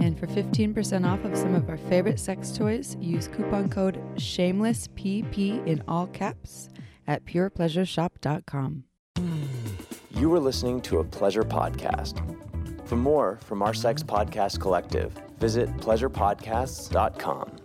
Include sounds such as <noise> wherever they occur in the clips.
And for 15% off of some of our favorite sex toys, use coupon code SHAMELESSPP in all caps at purepleasureshop.com. You are listening to a pleasure podcast. For more from our sex podcast collective, visit pleasurepodcasts.com.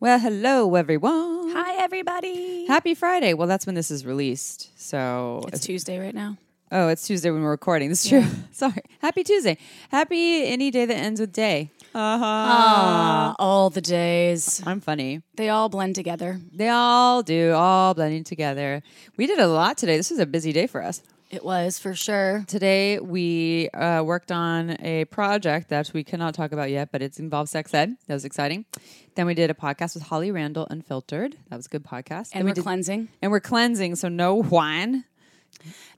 Well, hello, everyone. Hi, everybody. Happy Friday. Well, that's when this is released. So It's Tuesday right now. Oh, it's Tuesday when we're recording. This is true. <laughs> Sorry. Happy Tuesday. Happy any day that ends with day. Uh-huh. Ah, all the days. I'm funny. They all blend together. They all do, all blending together. We did a lot today. This was a busy day for us. It was for sure. Today we uh, worked on a project that we cannot talk about yet, but it involves sex ed. That was exciting. Then we did a podcast with Holly Randall, Unfiltered. That was a good podcast. And Then we we're did- cleansing. and we're cleansing, so no wine.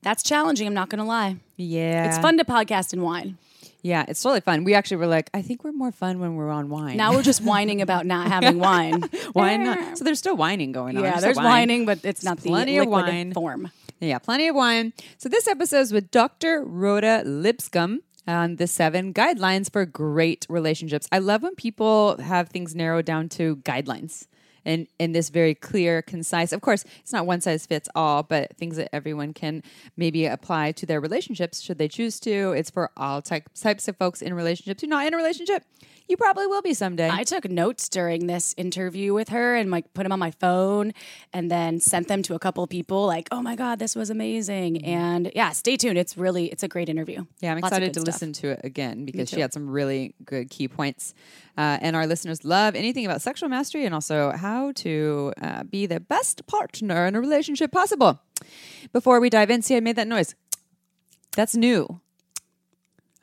That's challenging. I'm not going to lie. Yeah, It's fun to podcast in wine. Yeah, it's totally fun. We actually were like, I think we're more fun when we're on wine. Now we're just <laughs> whining about not having wine. <laughs> why not? So there's still whining going on. Yeah, there's wine. whining, but it's not the plenty of wine. form. Yeah, plenty of wine. So this episode is with Dr. Rhoda Lipscomb on the seven guidelines for great relationships. I love when people have things narrowed down to guidelines. And in this very clear, concise, of course, it's not one size fits all, but things that everyone can maybe apply to their relationships should they choose to. It's for all type, types of folks in relationships. You're not in a relationship, you probably will be someday. I took notes during this interview with her and like put them on my phone and then sent them to a couple of people like, "Oh my god, this was amazing." And yeah, stay tuned. It's really it's a great interview. Yeah, I'm Lots excited to stuff. listen to it again because she had some really good key points. Uh, and our listeners love anything about sexual mastery and also how to uh, be the best partner in a relationship possible. Before we dive in, see, I made that noise. That's new.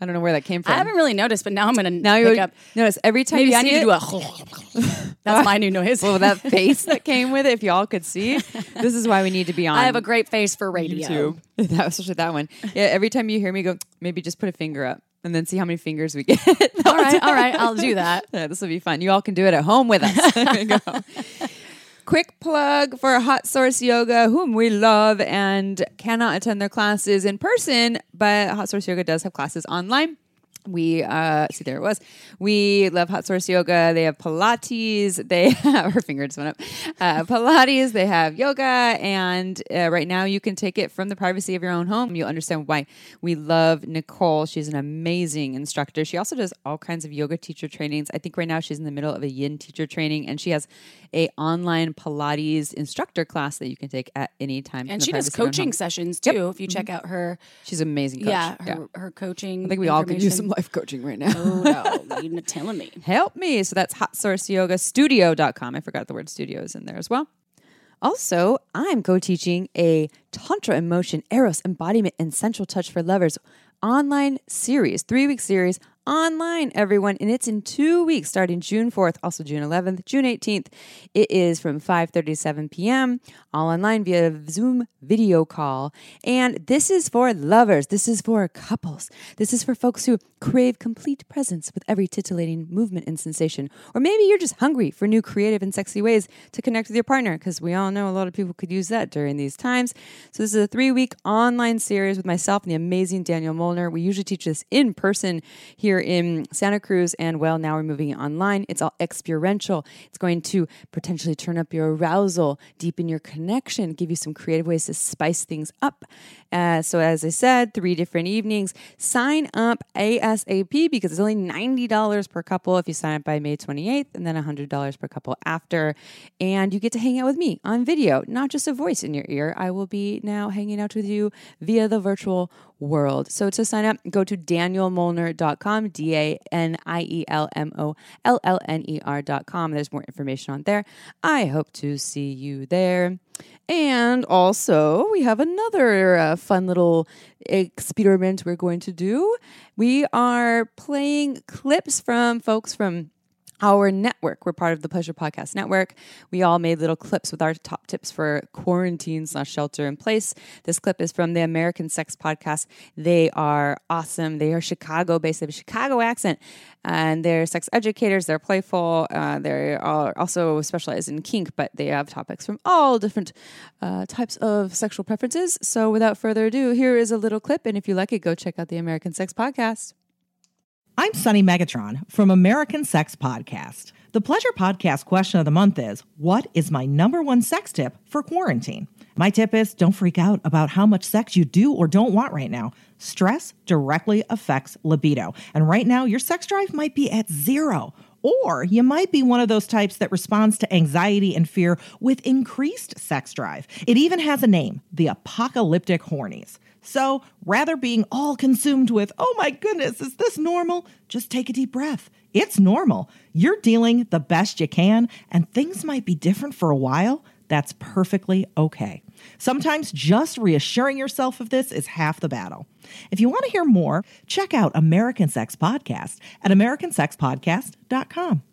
I don't know where that came from. I haven't really noticed, but now I'm gonna now you up. notice every time Maybe you I need to do a. <laughs> That's my new noise. well, that <laughs> face that came with it, if y'all could see, this is why we need to be on. I have a great face for radio. YouTube. <laughs> That was especially that one. Yeah, every time you hear me go, maybe just put a finger up and then see how many fingers we <laughs> get. All right, all right, I'll do that. <laughs> Yeah, this will be fun. You all can do it at home with us. <laughs> There you go. Quick plug for Hot Source Yoga, whom we love and cannot attend their classes in person, but Hot Source Yoga does have classes online. We uh see there it was. We love Hot Source Yoga. They have Pilates. They <laughs> have her finger just went up. Uh, Pilates. They have yoga, and uh, right now you can take it from the privacy of your own home. You'll understand why we love Nicole. She's an amazing instructor. She also does all kinds of yoga teacher trainings. I think right now she's in the middle of a Yin teacher training, and she has a online Pilates instructor class that you can take at any time. And she does privacy of your own coaching sessions too. If you check out her, She's an amazing coach. yeah, her, her coaching. I think we all could use some. Life coaching right now. Oh no, <laughs> you're telling me. help me. So that's hot source yoga I forgot the word studio is in there as well. Also, I'm co teaching a Tantra Emotion, Eros Embodiment, and Sensual Touch for Lovers online series, three week series online, everyone. And it's in two weeks, starting June 4th, also June 11th, June 18th. It is from 5 to 7 p.m., all online via Zoom video call. And this is for lovers. This is for couples. This is for folks who crave complete presence with every titillating movement and sensation. Or maybe you're just hungry for new creative and sexy ways to connect with your partner, because we all know a lot of people could use that during these times. So, this is a three week online series with myself and the amazing Daniel Mollner. We usually teach this in person here in Santa Cruz, and well, now we're moving online. It's all experiential. It's going to potentially turn up your arousal, deepen your connection, give you some creative ways to spice things up. Uh, so, as I said, three different evenings. Sign up ASAP because it's only $90 per couple if you sign up by May 28th, and then $100 per couple after. And you get to hang out with me on video, not just a voice in your ear. I will be now hanging out with you via the virtual world. So to sign up, go to danielmollner.com, D A N I E L M O L L N E R.com. There's more information on there. I hope to see you there. And also, we have another uh, fun little experiment we're going to do. We are playing clips from folks from our network. We're part of the Pleasure Podcast Network. We all made little clips with our top tips for quarantine slash shelter in place. This clip is from the American Sex Podcast. They are awesome. They are Chicago based. They have a Chicago accent, and they're sex educators. They're playful. Uh, they are also specialized in kink, but they have topics from all different uh, types of sexual preferences. So, without further ado, here is a little clip, and if you like it, go check out the American Sex Podcast. I'm Sunny Megatron from American Sex Podcast. The Pleasure Podcast question of the month is What is my number one sex tip for quarantine? My tip is don't freak out about how much sex you do or don't want right now. Stress directly affects libido. And right now, your sex drive might be at zero. Or you might be one of those types that responds to anxiety and fear with increased sex drive. It even has a name the apocalyptic hornies. So rather being all consumed with, oh my goodness, is this normal? Just take a deep breath. It's normal. You're dealing the best you can, and things might be different for a while. That's perfectly okay. Sometimes just reassuring yourself of this is half the battle. If you want to hear more, check out American Sex Podcast at americansexpodcast.com.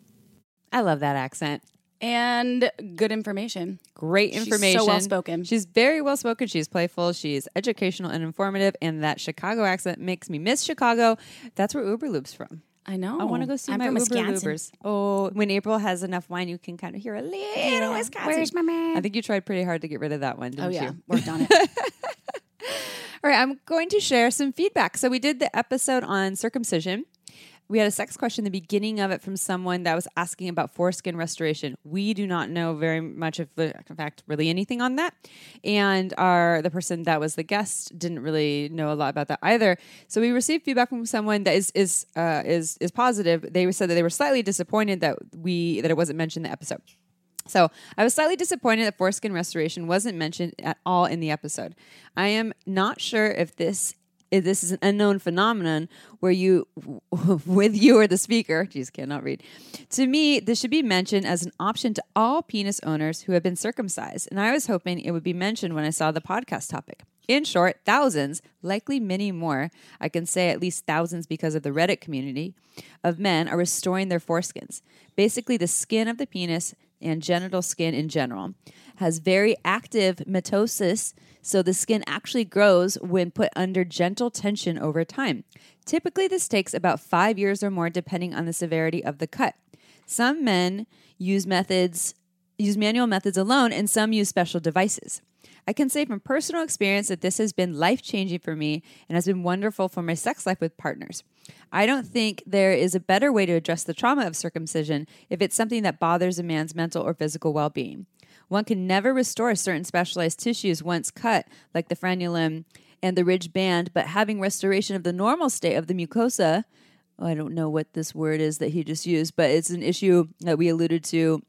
I love that accent. And good information. Great She's so information. well-spoken. She's very well spoken. She's playful. She's educational and informative. And that Chicago accent makes me miss Chicago. That's where Uberlube's from. I know. I want to go see I'm my Uber Wisconsin. Loopers. Oh, when April has enough wine, you can kind of hear a little Wisconsin. Where's my man? I think you tried pretty hard to get rid of that one, didn't Oh yeah, you? worked on it. <laughs> All right, I'm going to share some feedback. So we did the episode on circumcision. We had a sex question the beginning of it from someone that was asking about foreskin restoration. We do not know very much of in fact, really anything on that. And our the person that was the guest didn't really know a lot about that either. So we received feedback from someone that is is uh, is is positive. They said that they were slightly disappointed that we that it wasn't mentioned in the episode. So I was slightly disappointed that foreskin restoration wasn't mentioned at all in the episode. I am not sure if this this is an unknown phenomenon where you <laughs> with you or the speaker geez cannot read. To me this should be mentioned as an option to all penis owners who have been circumcised and i was hoping it would be mentioned when i saw the podcast topic. In short thousands likely many more i can say at least thousands because of the reddit community of men are restoring their foreskins. Basically the skin of the penis and genital skin in general has very active mitosis, so the skin actually grows when put under gentle tension over time. Typically, this takes about five years or more, depending on the severity of the cut. Some men use methods, use manual methods alone, and some use special devices. I can say from personal experience that this has been life changing for me and has been wonderful for my sex life with partners. I don't think there is a better way to address the trauma of circumcision if it's something that bothers a man's mental or physical well being. One can never restore certain specialized tissues once cut, like the frenulum and the ridged band, but having restoration of the normal state of the mucosa, I don't know what this word is that he just used, but it's an issue that we alluded to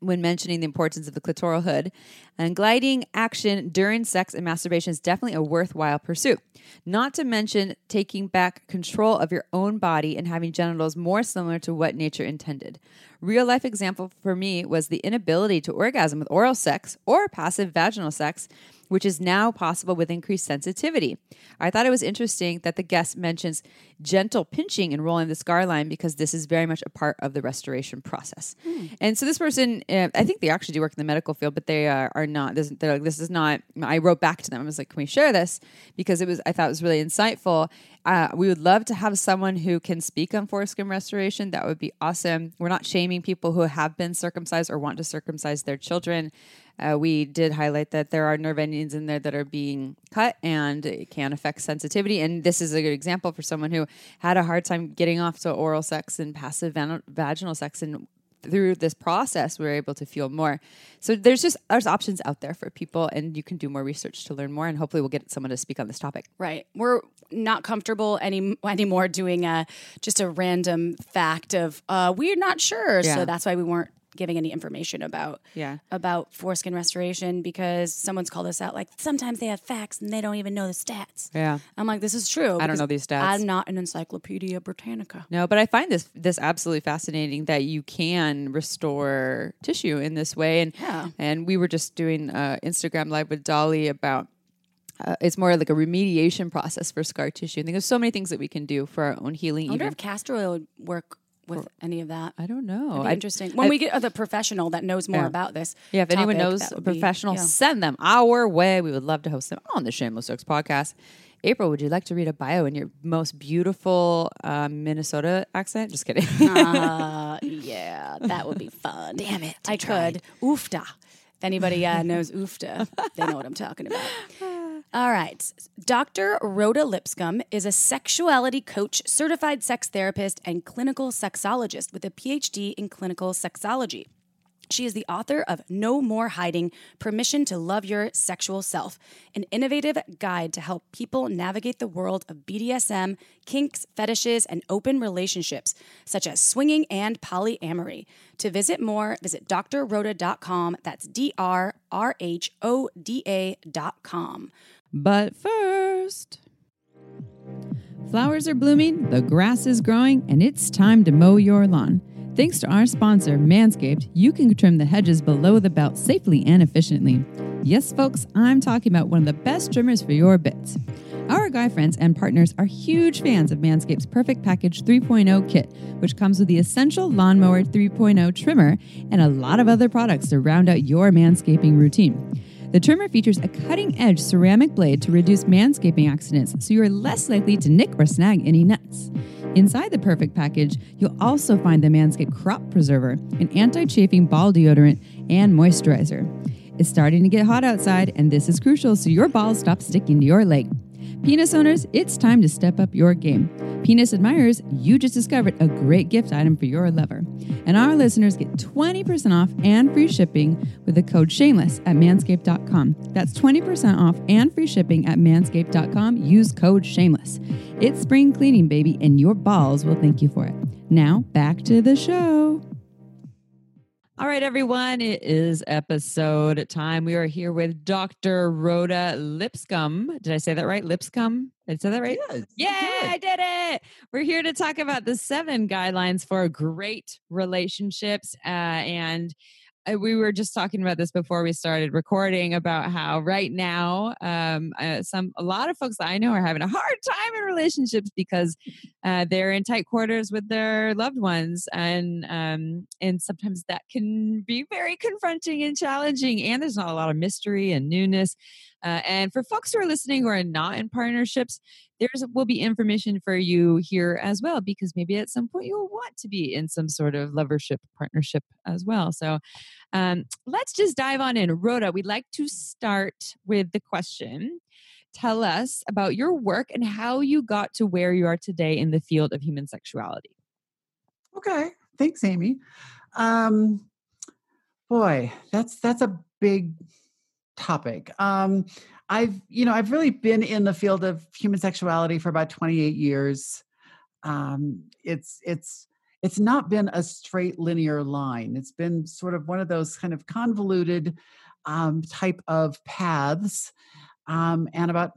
when mentioning the importance of the clitoral hood. And gliding action during sex and masturbation is definitely a worthwhile pursuit. Not to mention taking back control of your own body and having genitals more similar to what nature intended. Real life example for me was the inability to orgasm with oral sex or passive vaginal sex, which is now possible with increased sensitivity. I thought it was interesting that the guest mentions gentle pinching and rolling the scar line because this is very much a part of the restoration process. And so this person, uh, I think they actually do work in the medical field, but they are, are not. This, they're like, this is not. I wrote back to them. I was like, can we share this? Because it was. I thought it was really insightful. Uh, we would love to have someone who can speak on foreskin restoration. That would be awesome. We're not shaming people who have been circumcised or want to circumcise their children. Uh, we did highlight that there are nerve endings in there that are being cut and it can affect sensitivity. And this is a good example for someone who had a hard time getting off to oral sex and passive van- vaginal sex. And through this process, we are able to feel more. So there's just there's options out there for people, and you can do more research to learn more. And hopefully, we'll get someone to speak on this topic. Right. We're not comfortable any anymore doing a just a random fact of uh, we're not sure. Yeah. So that's why we weren't giving any information about Yeah. about foreskin restoration because someone's called us out like sometimes they have facts and they don't even know the stats. Yeah. I'm like, this is true. I don't know these stats. I'm not an Encyclopedia Britannica. No, but I find this this absolutely fascinating that you can restore tissue in this way. And Yeah. and we were just doing uh, Instagram live with Dolly about. Uh, it's more like a remediation process for scar tissue. I think there's so many things that we can do for our own healing. I wonder Even if castor oil would work with any of that. I don't know. I- interesting. When I- we get uh, the professional that knows more Yeah. about this. Yeah, if anyone knows a would be- professional, yeah. send them our way. We would love to host them on the Shameless Jokes podcast. April, would you like to read a bio in your most beautiful um, Minnesota accent? Just kidding. Uh, <laughs> yeah, that would be fun. Damn it. I could. Oofta. If anybody uh, knows oofta, they know what I'm talking about. <laughs> All right. Dr. Rhoda Lipscomb is a sexuality coach, certified sex therapist, and clinical sexologist with a PhD in clinical sexology. She is the author of No More Hiding Permission to Love Your Sexual Self, an innovative guide to help people navigate the world of BDSM, kinks, fetishes, and open relationships, such as swinging and polyamory. To visit more, visit drrhoda.com. That's D R R H O D A.com. But first, flowers are blooming, the grass is growing, and it's time to mow your lawn. Thanks to our sponsor, Manscaped, you can trim the hedges below the belt safely and efficiently. Yes, folks, I'm talking about one of the best trimmers for your bits. Our guy friends and partners are huge fans of Manscaped's Perfect Package 3.0 kit, which comes with the essential Lawnmower 3.0 trimmer and a lot of other products to round out your manscaping routine. The trimmer features a cutting edge ceramic blade to reduce manscaping accidents so you're less likely to nick or snag any nuts. Inside the perfect package, you'll also find the Manscaped Crop Preserver, an anti chafing ball deodorant and moisturizer. It's starting to get hot outside, and this is crucial so your balls stop sticking to your leg. Penis owners, it's time to step up your game. Penis admirers, you just discovered a great gift item for your lover. And our listeners get 20% off and free shipping with the code shameless at manscaped.com. That's 20% off and free shipping at manscaped.com. Use code shameless. It's spring cleaning, baby, and your balls will thank you for it. Now, back to the show. All right, everyone, it is episode time. We are here with Dr. Rhoda Lipscomb. Did I say that right? Lipscomb? Did I say that right? Yes, Yeah, I did it. We're here to talk about the seven guidelines for great relationships. Uh, and we were just talking about this before we started recording about how right now, um, uh, some a lot of folks that I know are having a hard time in relationships because uh, they're in tight quarters with their loved ones, and um, and sometimes that can be very confronting and challenging. And there's not a lot of mystery and newness. Uh, and for folks who are listening who are not in partnerships, there's will be information for you here as well because maybe at some point you'll want to be in some sort of lovership partnership as well. So um, let's just dive on in. Rhoda, we'd like to start with the question. Tell us about your work and how you got to where you are today in the field of human sexuality. Okay. Thanks, Amy. Um, boy, that's that's a big topic. Um, I've you know I've really been in the field of human sexuality for about 28 years. Um, it's it's it's not been a straight linear line. It's been sort of one of those kind of convoluted um, type of paths. Um, and about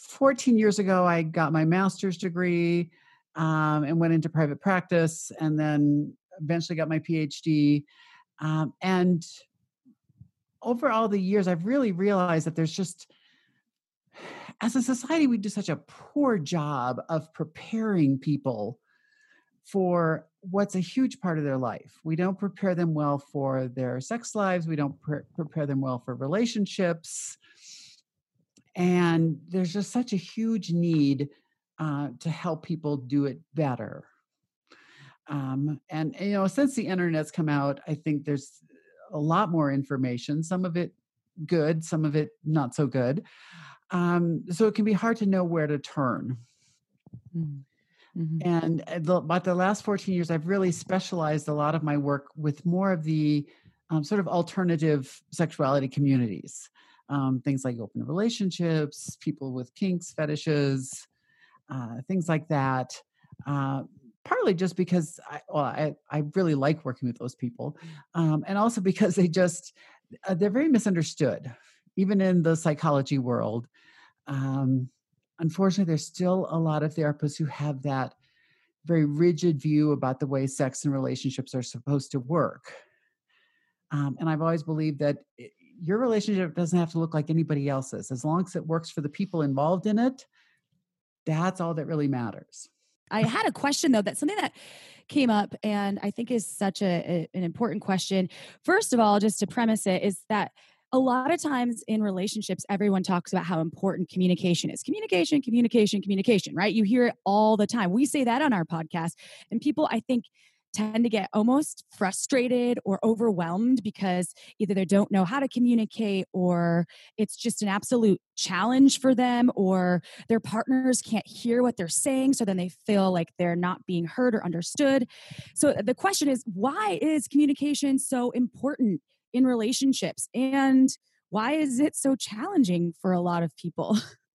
14 years ago, I got my master's degree um, and went into private practice, and then eventually got my PhD. Um, and over all the years, I've really realized that there's just, as a society, we do such a poor job of preparing people for what's a huge part of their life. We don't prepare them well for their sex lives, we don't pre- prepare them well for relationships. And there's just such a huge need uh, to help people do it better. Um, and you know, since the internet's come out, I think there's a lot more information. Some of it good, some of it not so good. Um, so it can be hard to know where to turn. Mm. Mhm. And uh, the, about the last 14 years, I've really specialized a lot of my work with more of the um, sort of alternative sexuality communities. Um, things like open relationships, people with kinks, fetishes, uh, things like that. Uh, partly just because I, well, I, I really like working with those people, um, and also because they just uh, they're very misunderstood, even in the psychology world. Um, unfortunately, there's still a lot of therapists who have that very rigid view about the way sex and relationships are supposed to work. Um, and I've always believed that your relationship doesn't have to look like anybody else's. As long as it works for the people involved in it, that's all that really matters. I had a question though, that's something that came up and I think is such a, a, an important question. First of all, just to premise it, is that a lot of times in relationships, everyone talks about how important communication is. Communication, communication, communication, right? You hear it all the time. We say that on our podcast, and people, I think, tend to get almost frustrated or overwhelmed because either they don't know how to communicate or it's just an absolute challenge for them or their partners can't hear what they're saying so then they feel like they're not being heard or understood. So the question is why is communication so important in relationships and why is it so challenging for a lot of people? <laughs>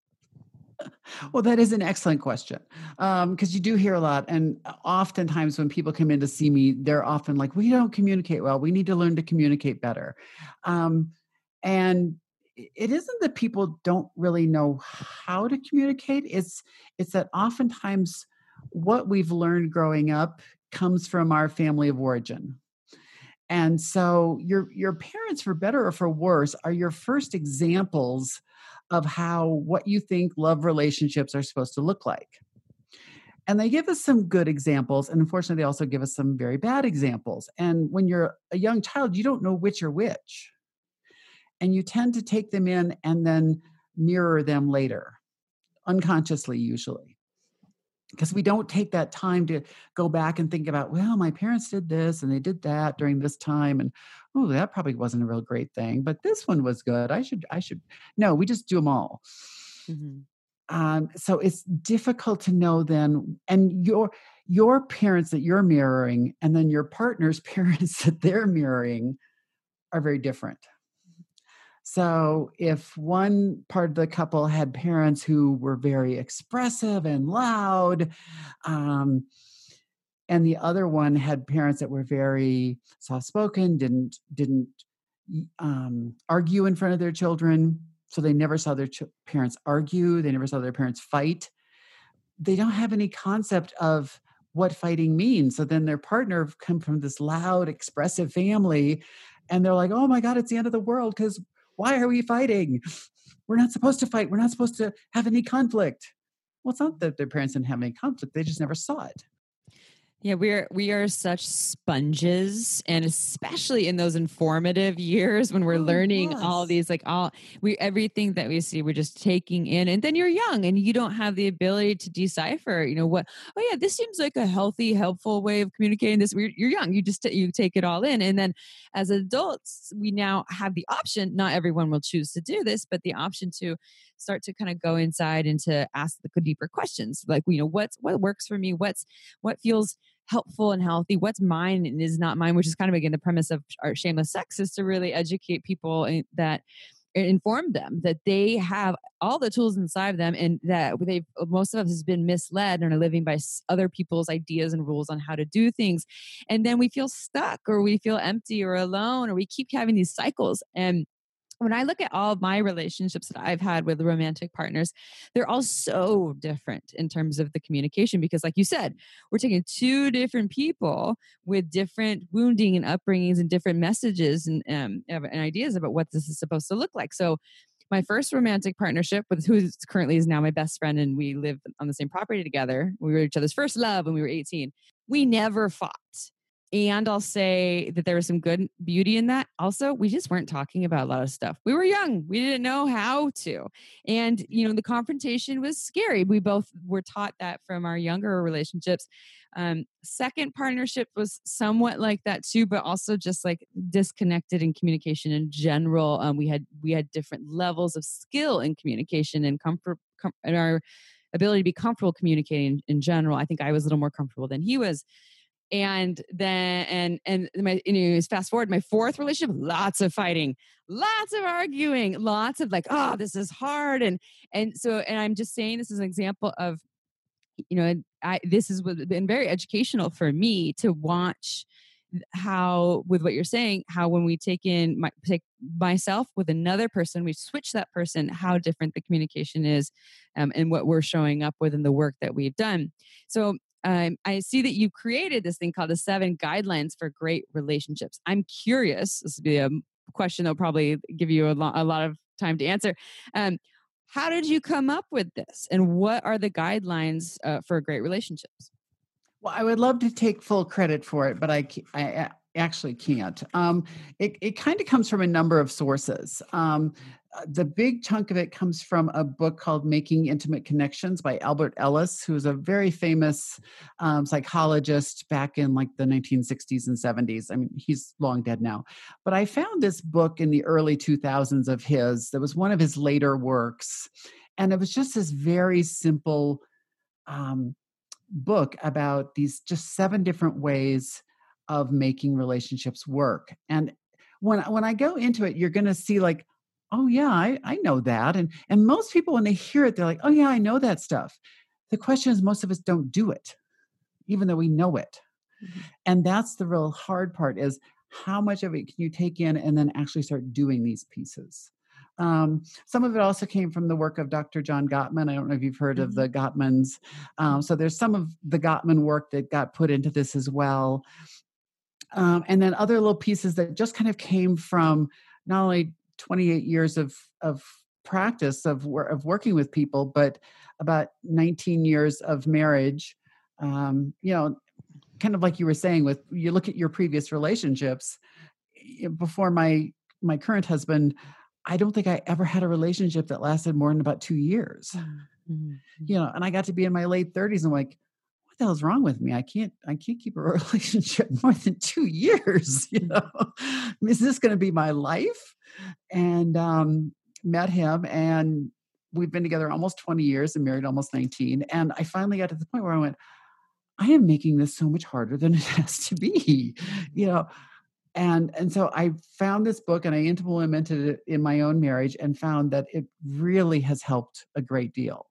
well, that is an excellent question because um, you do hear a lot. And oftentimes, when people come in to see me, they're often like, We don't communicate well. We need to learn to communicate better. Um, and it isn't that people don't really know how to communicate, it's, it's that oftentimes what we've learned growing up comes from our family of origin. And so your your parents for better or for worse are your first examples of how what you think love relationships are supposed to look like. And they give us some good examples. And unfortunately, they also give us some very bad examples. And when you're a young child, you don't know which are which. And you tend to take them in and then mirror them later, unconsciously, usually. Because we don't take that time to go back and think about, well, my parents did this and they did that during this time. And oh, that probably wasn't a real great thing, but this one was good. I should, I should. No, we just do them all. Mm-hmm. Um, so it's difficult to know then, and your your parents that you're mirroring, and then your partner's <laughs> parents that they're mirroring, are very different. So if one part of the couple had parents who were very expressive and loud, um, and the other one had parents that were very soft spoken didn't didn't um, argue in front of their children so they never saw their ch- parents argue they never saw their parents fight they don't have any concept of what fighting means. So then their partner come from this loud expressive family and they're like oh my god it's the end of the world because why are we fighting? We're not supposed to fight. We're not supposed to have any conflict. Well it's not that their parents didn't have any conflict. They just never saw it yeah, we're we are such sponges, and especially in those informative years when we're oh, learning yes. all these, like all we everything that we see, we're just taking in. And then you're young, and you don't have the ability to decipher. You know what? Oh yeah, this seems like a healthy, helpful way of communicating. This you're young, you just you take it all in, and then as adults, we now have the option. Not everyone will choose to do this, but the option to start to kind of go inside and to ask the deeper questions, like you know what's what works for me, what's what feels helpful and healthy. What's mine and is not mine which is kind of again the premise of our shameless sex is to really educate people that inform them that they have all the tools inside of them and that they've uh, most of us has been misled and are living by other people's ideas and rules on how to do things. And then we feel stuck or we feel empty or alone or we keep having these cycles. And when I look at all my relationships that I've had with romantic partners, they're all so different in terms of the communication because, like you said, we're taking two different people with different wounding and upbringings and different messages and, um, and ideas about what this is supposed to look like. So, my first romantic partnership with who currently is now my best friend, and we lived on the same property together. We were each other's first love when we were 18. We never fought and I'll say that there was some good beauty in that. Also, we just weren't talking about a lot of stuff. We were young. We didn't know how to. And, you know, the confrontation was scary. We both were taught that from our younger relationships. Um, second partnership was somewhat like that too, but also just like disconnected in communication in general. Um, we had we had different levels of skill in communication and comfort com- and our ability to be comfortable communicating in general. I think I was a little more comfortable than he was and then and and my anyways fast forward my fourth relationship lots of fighting lots of arguing lots of like oh this is hard and and so and i'm just saying this is an example of you know, I this has been very educational for me to watch how with what you're saying how when we take in my, take myself with another person we switch that person how different the communication is um, and what we're showing up with in the work that we've done. So um, i see that you created this thing called the seven guidelines for great relationships. I'm curious this would be a question that'll probably give you a, lo- a lot of time to answer. Um, how did you come up with this and what are the guidelines uh, for great relationships? Well, I would love to take full credit for it, but I, I actually can't. Um, it it kind of comes from a number of sources. Um, uh, the big chunk of it comes from a book called Making Intimate Connections by Albert Ellis, who's a very famous um, psychologist back in like the 1960s and 70s. I mean, he's long dead now. But I found this book in the early 2000s of his that was one of his later works. And it was just this very simple um, book about these just seven different ways of making relationships work. And when when I go into it, you're going to see like, oh yeah, I, I know that. And and most people when they hear it, they're like, oh yeah, I know that stuff. The question is, most of us don't do it, even though we know it. Mm-hmm. And that's the real hard part: is how much of it can you take in and then actually start doing these pieces. Um, some of it also came from the work of Dr. John Gottman. I don't know if you've heard mm-hmm. of the Gottmans. Um, so there's some of the Gottman work that got put into this as well. Um, and then other little pieces that just kind of came from not only 28 years of, of practice of, of working with people, but about 19 years of marriage. Um, you know, kind of like you were saying, with you look at your previous relationships. Before my my current husband, I don't think I ever had a relationship that lasted more than about two years. Mm-hmm. mm-hmm. You know, and I got to be in my late 30s and like, what the hell's wrong with me? I can't I can't keep a <laughs> relationship more than two years. <laughs> You know, is this going to be my life? And um, met him and we've been together almost 20 years and married almost 19. And I finally got to the point where I went, I am making this so much harder than <laughs> it has to be. You know, and and so i found this book and i implemented it in my own marriage and found that it really has helped a great deal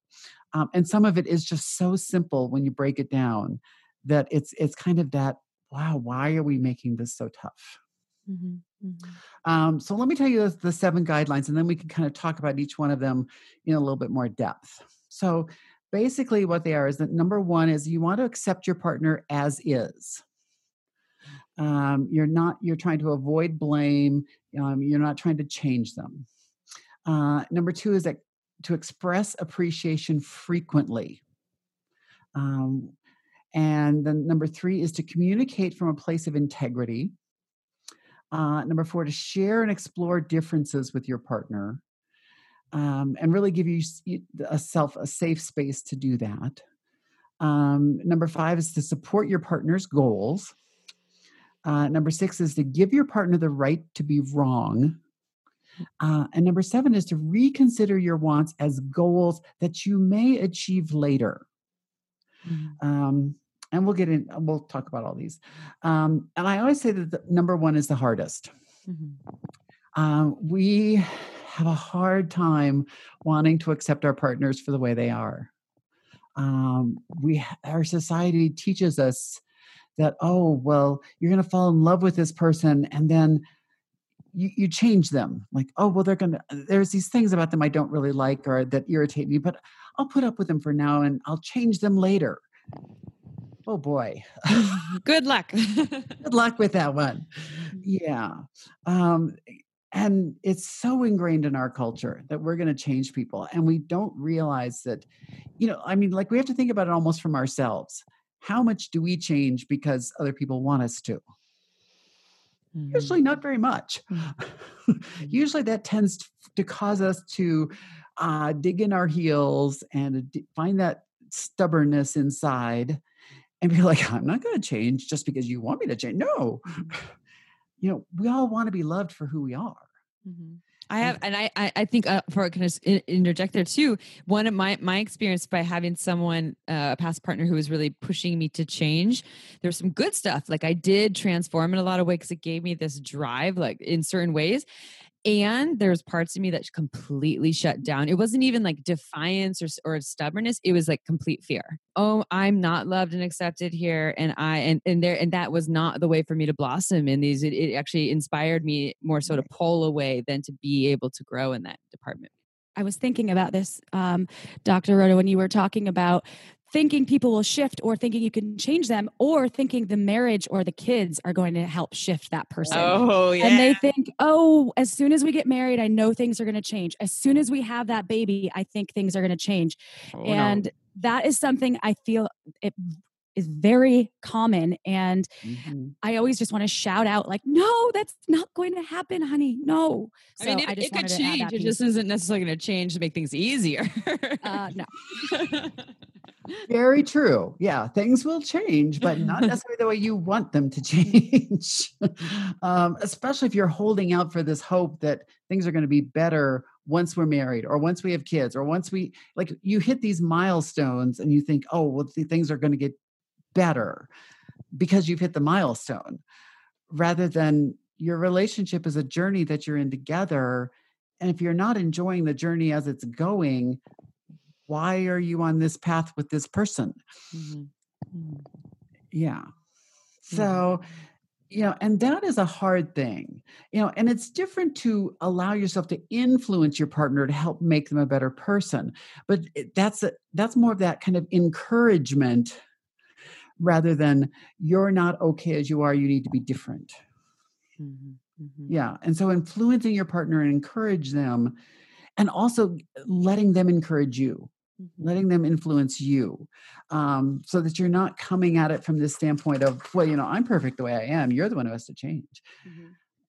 um, and some of it is just so simple when you break it down that it's it's kind of that wow why are we making this so tough? Mm-hmm, mm-hmm. Um, so let me tell you the, the seven guidelines and then we can kind of talk about each one of them in a little bit more depth. So basically what they are is that number one is you want to accept your partner as is. Um, you're not you're trying to avoid blame um, you're not trying to change them. Uh, number two is that to express appreciation frequently. Um, and then number three is to communicate from a place of integrity. Uh, number four to share and explore differences with your partner um, and really give you a self a safe space to do that. Um, number five is to support your partner's goals. Uh, number six is to give your partner the right to be wrong. Uh, and number seven is to reconsider your wants as goals that you may achieve later. Mm-hmm. Um, and we'll get in, we'll talk about all these. Um, and I always say that the, number one is the hardest. Mm-hmm. Um, we have a hard time wanting to accept our partners for the way they are. Um, we, our society teaches us that oh well you're going to fall in love with this person and then you, you change them like oh well they're going to there's these things about them i don't really like or that irritate me but i'll put up with them for now and i'll change them later. Oh boy. <laughs> Good luck. <laughs> Good luck with that one. Yeah. Um, and it's so ingrained in our culture that we're going to change people and we don't realize that you know i mean like we have to think about it almost from ourselves. How much do we change because other people want us to? Mm-hmm. Usually, not very much. Mm-hmm. <laughs> Usually, that tends to cause us to uh, dig in our heels and find that stubbornness inside and be like, I'm not going to change just because you want me to change. No. Mm-hmm. <sighs> You know, we all want to be loved for who we are. I have, and I, I think uh, for kind of interject there too. One of my my experience by having someone, uh, a past partner who was really pushing me to change. There's some good stuff. Like I did transform in a lot of ways because it gave me this drive, like in certain ways. And there's parts of me that completely shut down. It wasn't even like defiance or, or stubbornness. It was like complete fear. Oh i'm not loved and accepted here and i and and there and that was not the way for me to blossom in these. It, it actually inspired me more so to pull away than to be able to grow in that department. I was thinking about this, um, Dr. Rhoda, when you were talking about thinking people will shift or thinking you can change them or thinking the marriage or the kids are going to help shift that person. Oh, yeah. And they think, oh, as soon as we get married, I know things are going to change. As soon as we have that baby, I think things are going to change. Oh, and no. that is something I feel it is very common. And Mhm. I always just want to shout out, like, no, that's not going to happen, honey. No. I mean, So it, just it could wanted to add change. It just isn't necessarily going to change to make things easier. uh, no. <laughs> Very true. Yeah, things will change, but not <laughs> necessarily the way you want them to <laughs> change. um, especially if you're holding out for this hope that things are going to be better once we're married or once we have kids or once we like you hit these milestones and you think, oh, well, th- things are going to get better because you've hit the milestone rather than your relationship is a journey that you're in together. And if you're not enjoying the journey as it's going, why are you on this path with this person? Mhm. Mhm. Yeah. So, you know, and that is a hard thing, you know, and it's different to allow yourself to influence your partner to help make them a better person. But that's a, that's more of that kind of encouragement rather than you're not okay as you are, you need to be different. Mhm. Mhm. Yeah. And so influencing your partner and encourage them and also letting them encourage you. Letting them influence you um, so that you're not coming at it from this standpoint of, well, you know, I'm perfect the way I am. You're the one who has to change.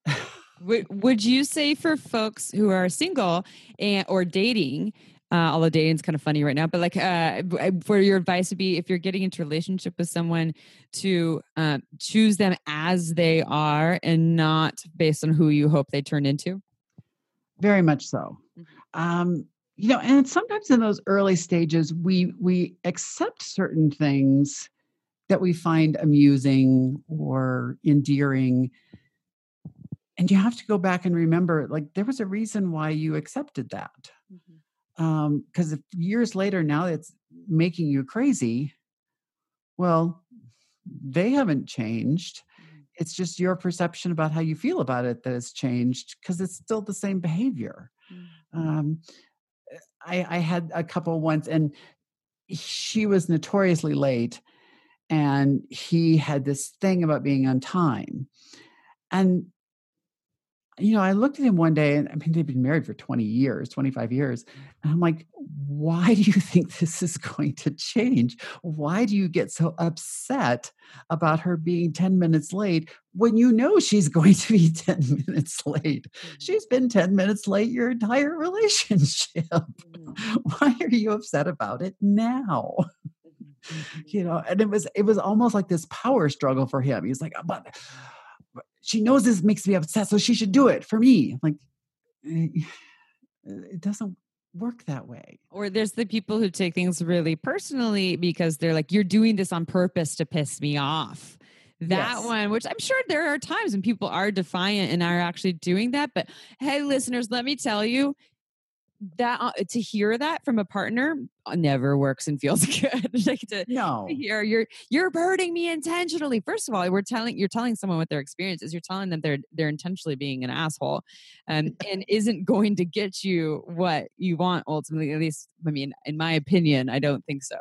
<laughs> Would, would you say for folks who are single and or dating, uh, although dating's kind of funny right now, but like uh, uh, for your advice would be if you're getting into a relationship with someone to uh, choose them as they are and not based on who you hope they turn into. Very much so. Mhm. Um, you know, and sometimes in those early stages, we we accept certain things that we find amusing or endearing. And you have to go back and remember, like, there was a reason why you accepted that. Mm-hmm. Um, because if years later now it's making you crazy, well, they haven't changed. Mm-hmm. It's just your perception about how you feel about it that has changed because it's still the same behavior. Mm-hmm. Um, I, I had a couple once, and she was notoriously late, and he had this thing about being on time. And you know, I looked at him one day, and I mean, they've been married for 20 years, 25 years. Mm. And I'm like, why do you <laughs> think this is going to change? Why do you get so upset about her being 10 minutes late when you know she's <laughs> going to be 10 minutes late? Mm. She's been 10 minutes late your entire <laughs> relationship. Mm. Why are you upset about it now? Mm-hmm, mm-hmm. you know and it was it was almost like this power struggle for him he's like but but she knows this makes me upset so she should do it for me like <sighs> it doesn't work that way Or there's the people who take things really personally because they're like, you're doing this on purpose to piss me off. That Yes. one, which I'm sure there are times when people are defiant and are actually doing that. But hey, listeners, let me tell you that uh, to hear that from a partner uh, never works and feels <laughs> good. like to, no to hear you're you're hurting me intentionally. First of all, we're telling you're telling someone what their experience is. You're telling them they're they're intentionally being an asshole, um, <laughs> and isn't going to get you what you want ultimately. At least, I mean, in my opinion, I don't think so.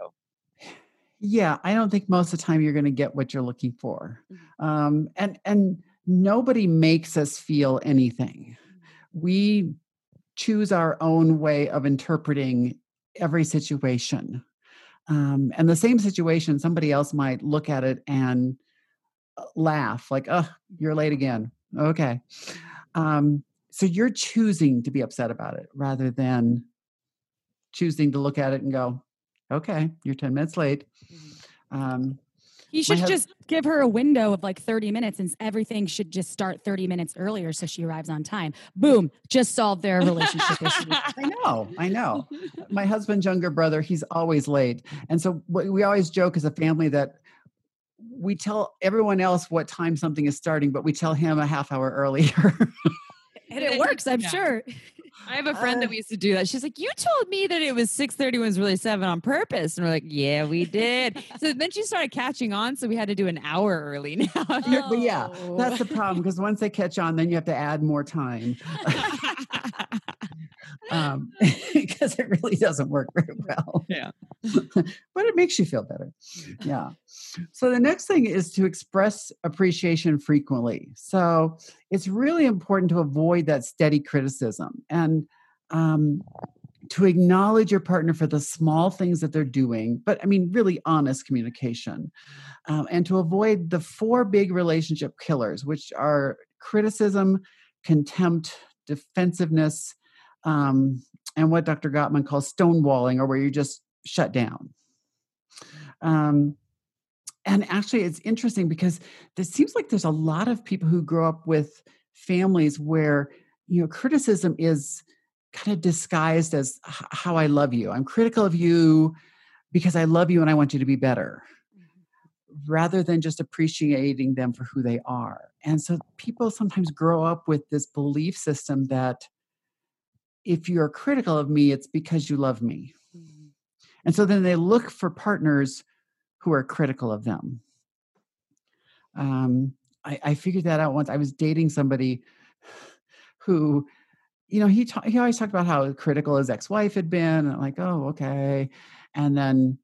yeah i don't think most of the time you're going to get what you're looking for um, and and nobody makes us feel anything we choose our own way of interpreting every situation. Um, and the same situation somebody else might look at it and uh, laugh like oh you're late again. Okay. Um, so you're choosing to be upset about it rather than choosing to look at it and go okay you're 10 minutes late. Um, He should hus- just give her a window of like 30 minutes and everything should just start 30 minutes earlier so she arrives on time. Boom, just solved their relationship issue. <laughs> I know, I know. My husband's younger brother, he's always late. And so we always joke as a family that we tell everyone else what time something is starting, but we tell him a half hour earlier. And it works, I'm <laughs> Yeah. sure. I have a friend that Uh, we used to do that. She's like, "You told me that it was six thirty when it was really seven on purpose," and we're like, "Yeah, we did." <laughs> so then she started catching on, so we had to do an hour early <laughs> now. Yeah, but yeah, Oh. that's the problem because once they catch on, then you have to add more time <laughs> um, <laughs> <laughs> because it really doesn't work very well. Yeah. <laughs> but it makes you feel better. Yeah. So the next thing is to express appreciation frequently. So it's really important to avoid that steady criticism and um, to acknowledge your partner for the small things that they're doing, but I mean, really honest communication. Um, and to avoid the four big relationship killers, which are criticism, contempt, defensiveness, um, and what Dr. Gottman calls stonewalling, or where you just shut down. Um, and actually, it's interesting because it seems like there's a lot of people who grow up with families where you know criticism is kind of disguised as how I love you. I'm critical of you because I love you and I want you to be better, rather than just appreciating them for who they are. And so people sometimes grow up with this belief system that if you're critical of me, it's because you love me. And so then they look for partners who are critical of them. Um, I, I figured that out once. I was dating somebody who, you know, he ta- he always talked about how critical his ex-wife had been. And I'm like, oh, okay. And then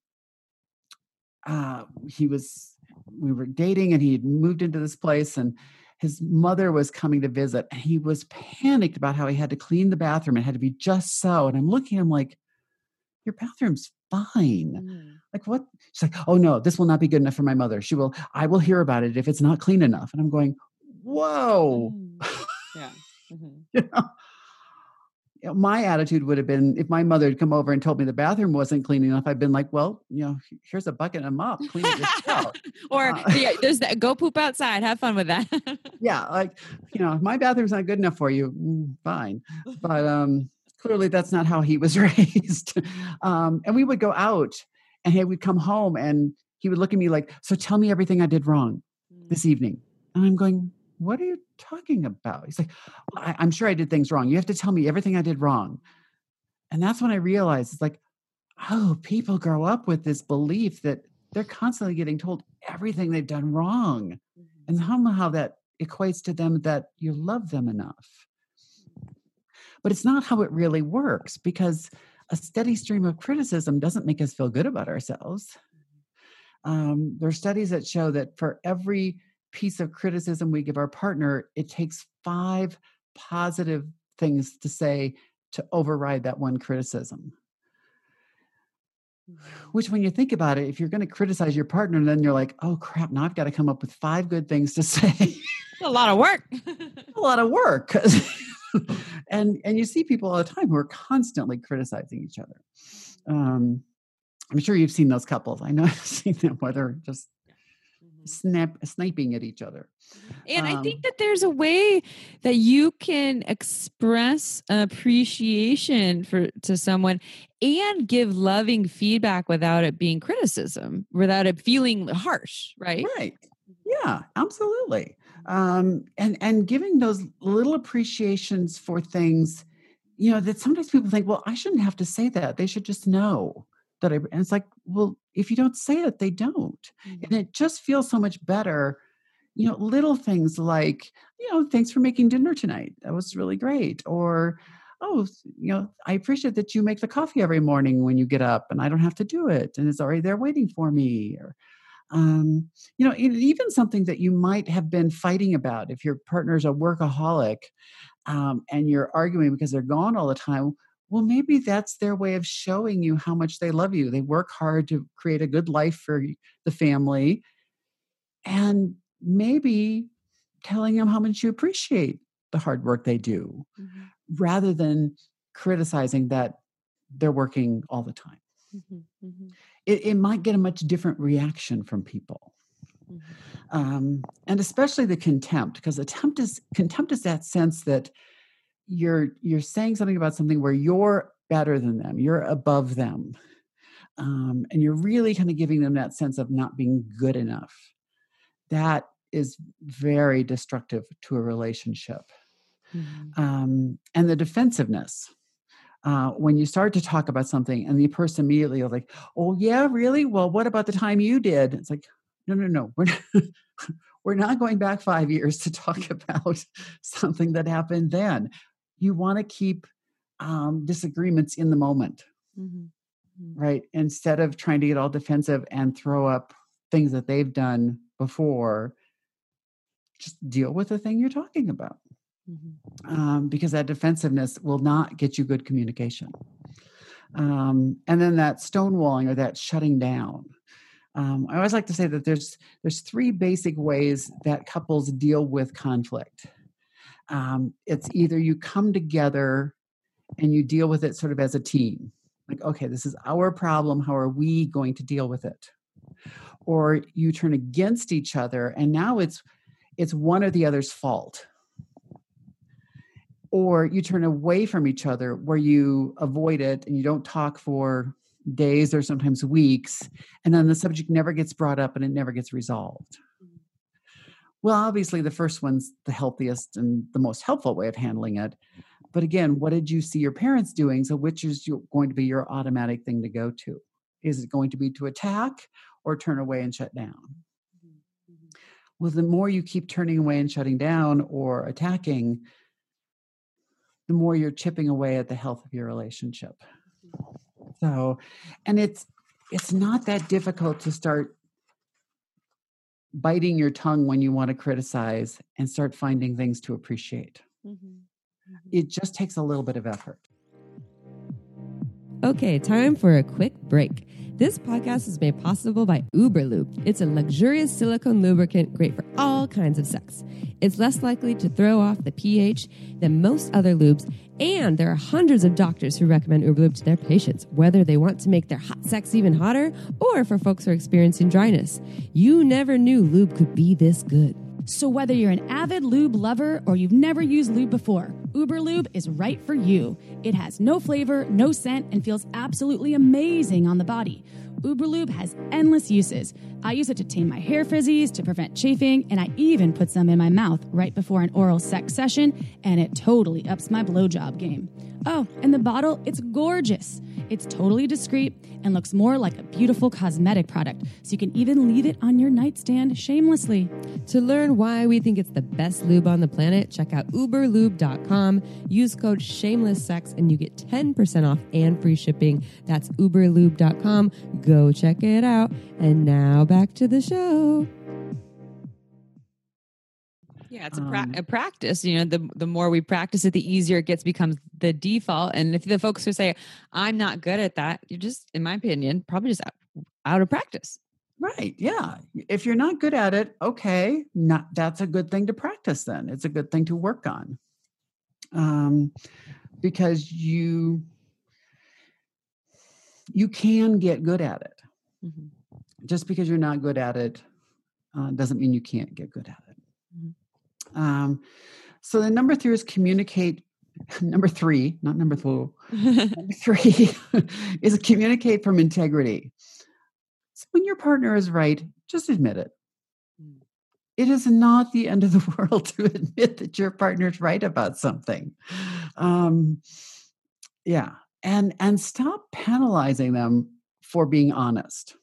uh, he was, we were dating, and he had moved into this place, and his mother was coming to visit, and he was panicked about how he had to clean the bathroom and had to be just so. And I'm looking, I'm like, your bathroom's fine. Mm. Like what? She's like, oh no, this will not be good enough for my mother. She will, I will hear about it if it's not clean enough. And I'm going, whoa. Mm. yeah. Mm-hmm. <laughs> you know? You know, my attitude would have been if my mother had come over and told me the bathroom wasn't clean enough, I'd been like, well, you know, here's a bucket and a mop, clean it yourself. <laughs> or Uh, yeah, there's that. Go poop outside. Have fun with that. <laughs> yeah, like, you know, my bathroom's not good enough for you, mm, fine. But um clearly that's not how he was <laughs> raised. um, and we would go out and he would come home and he would look at me like, so tell me everything I did wrong this evening. And I'm going, what are you talking about? He's like, I, I'm sure I did things wrong. You have to tell me everything I did wrong. And that's when I realized it's like, oh, people grow up with this belief that they're constantly getting told everything they've done wrong. And somehow that equates to them that you love them enough. But it's not how it really works because a steady stream of criticism doesn't make us feel good about ourselves. Um, there are studies that show that for every piece of criticism we give our partner, it takes five positive things to say to override that one criticism. Which, when you think about it, if you're going to criticize your partner, then you're like, oh crap, now I've got to come up with five good things to <laughs> say. a lot of work. a lot of work. <laughs> and and you see people all the time who are constantly criticizing each other. Um, I'm sure you've seen those couples. I know <laughs> I've seen them where they're just snap sniping at each other. And I Um, think that there's a way that you can express appreciation for to someone and give loving feedback without it being criticism, without it feeling harsh, right? Right. Yeah, absolutely. Um, and and giving those little appreciations for things, you know, that sometimes people think, well, I shouldn't have to say that. They should just know that I. And it's like, well, if you don't say it, they don't, and it just feels so much better. You know, little things like, you know, thanks for making dinner tonight. That was really great. Or, oh, you know, I appreciate that you make the coffee every morning when you get up, and I don't have to do it, and it's already there waiting for me. Or, um, you know, even something that you might have been fighting about if your partner's a workaholic um, and you're arguing because they're gone all the time. Well, maybe that's their way of showing you how much they love you. They work hard to create a good life for the family, and maybe telling them how much you appreciate the hard work they do mm-hmm. rather than criticizing that they're working all the time. Mm-hmm, mm-hmm. It, it might get a much different reaction from people. Um, and especially the contempt, because attempt is contempt is that sense that you're you're saying something about something where you're better than them, you're above them, um, and you're really kind of giving them that sense of not being good enough. That is very destructive to a relationship. mm-hmm. um, and the defensiveness. Uh, when you start to talk about something and the person immediately is like, "Oh yeah, really? Well, what about the time you did?" It's like, no, no, no. We're not, <laughs> we're not going back five years to talk <laughs> about something that happened then. You want to keep um, disagreements in the moment, mm-hmm. Mm-hmm. right? Instead of trying to get all defensive and throw up things that they've done before, just deal with the thing you're talking about. Mm-hmm. Um, because that defensiveness will not get you good communication. Um, and then that stonewalling or that shutting down um, I always like to say that there's there's three basic ways that couples deal with conflict. Um, it's either you come together and you deal with it sort of as a team, like okay, this is our problem. How are we going to deal with it? Or you turn against each other, and now it's it's one or the other's fault. Or you turn away from each other where you avoid it and you don't talk for days or sometimes weeks, and then the subject never gets brought up and it never gets resolved. Well, obviously, the first one's the healthiest and the most helpful way of handling it. But again, what did you see your parents doing? So, which is going to be your automatic thing to go to? Is it going to be to attack or turn away and shut down? Mm-hmm. Mm-hmm. Well, the more you keep turning away and shutting down or attacking, the more you're chipping away at the health of your relationship. Mm-hmm. So, and it's it's not that difficult to start biting your tongue when you want to criticize and start finding things to appreciate. Mm-hmm. Mm-hmm. It just takes a little bit of effort. Okay, time for a quick break. This podcast is made possible by Uberlube. It's a luxurious silicone lubricant great for all kinds of sex. It's less likely to throw off the pH than most other lubes, and there are hundreds of doctors who recommend Uberlube to their patients, whether they want to make their hot sex even hotter or for folks who are experiencing dryness. You never knew lube could be this good. So, whether you're an avid lube lover or you've never used lube before, Uberlube is right for you. It has no flavor, no scent, and feels absolutely amazing on the body. Uberlube has endless uses. I use it to tame my hair frizzies, to prevent chafing, and I even put some in my mouth right before an oral sex session, and it totally ups my blowjob game. Oh, and the bottle, it's gorgeous. It's totally discreet and looks more like a beautiful cosmetic product, so you can even leave it on your nightstand shamelessly. To learn why we think it's the best lube on the planet, check out uberlube.com. Use code shamelesssex and you get 10% off and free shipping. That's uberlube.com. Go check it out. And now back to the show. Yeah, it's a, pra- um, a, practice. You know, the the more we practice it, the easier it gets becomes the default. And if the folks who say, "I'm not good at that," you're just, in my opinion, probably just out, out of practice. Right. Yeah. If you're not good at it, okay, not that's a good thing to practice. Then it's a good thing to work on, um, because you you can get good at it. Mm-hmm. Just because you're not good at it uh, doesn't mean you can't get good at it. Um, so the number three is communicate. <laughs> Number three, not number four. number <laughs> three <laughs> is communicate from integrity. So when your partner is right, just admit it. Hmm. It is not the end of the world to admit that your partner's right about something. Um, yeah, and and stop penalizing them for being honest.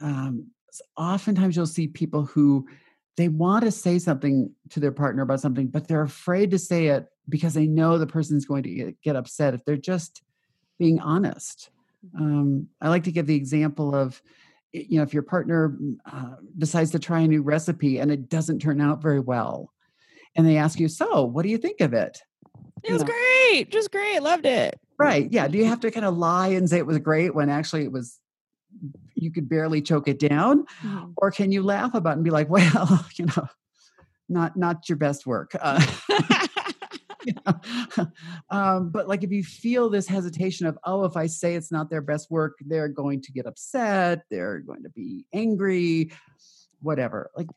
Um, oftentimes, you'll see people who they want to say something to their partner about something, but they're afraid to say it because they know the person's going to get, upset if they're just being honest. Mm-hmm. Um, I like to give the example of, you know, if your partner uh, decides to try a new recipe and it doesn't turn out very well, and they ask you, "So, what do you think of it?" It was know, great, just great, loved it. Right? Yeah. Do you have to kind of lie and say it was great when actually it was you could barely choke it down mm-hmm. or can you laugh about and be like <laughs> well you know not not your best work uh, <laughs> you know? um, but like if you feel this hesitation of oh if i say it's not their best work they're going to get upset they're going to be angry whatever like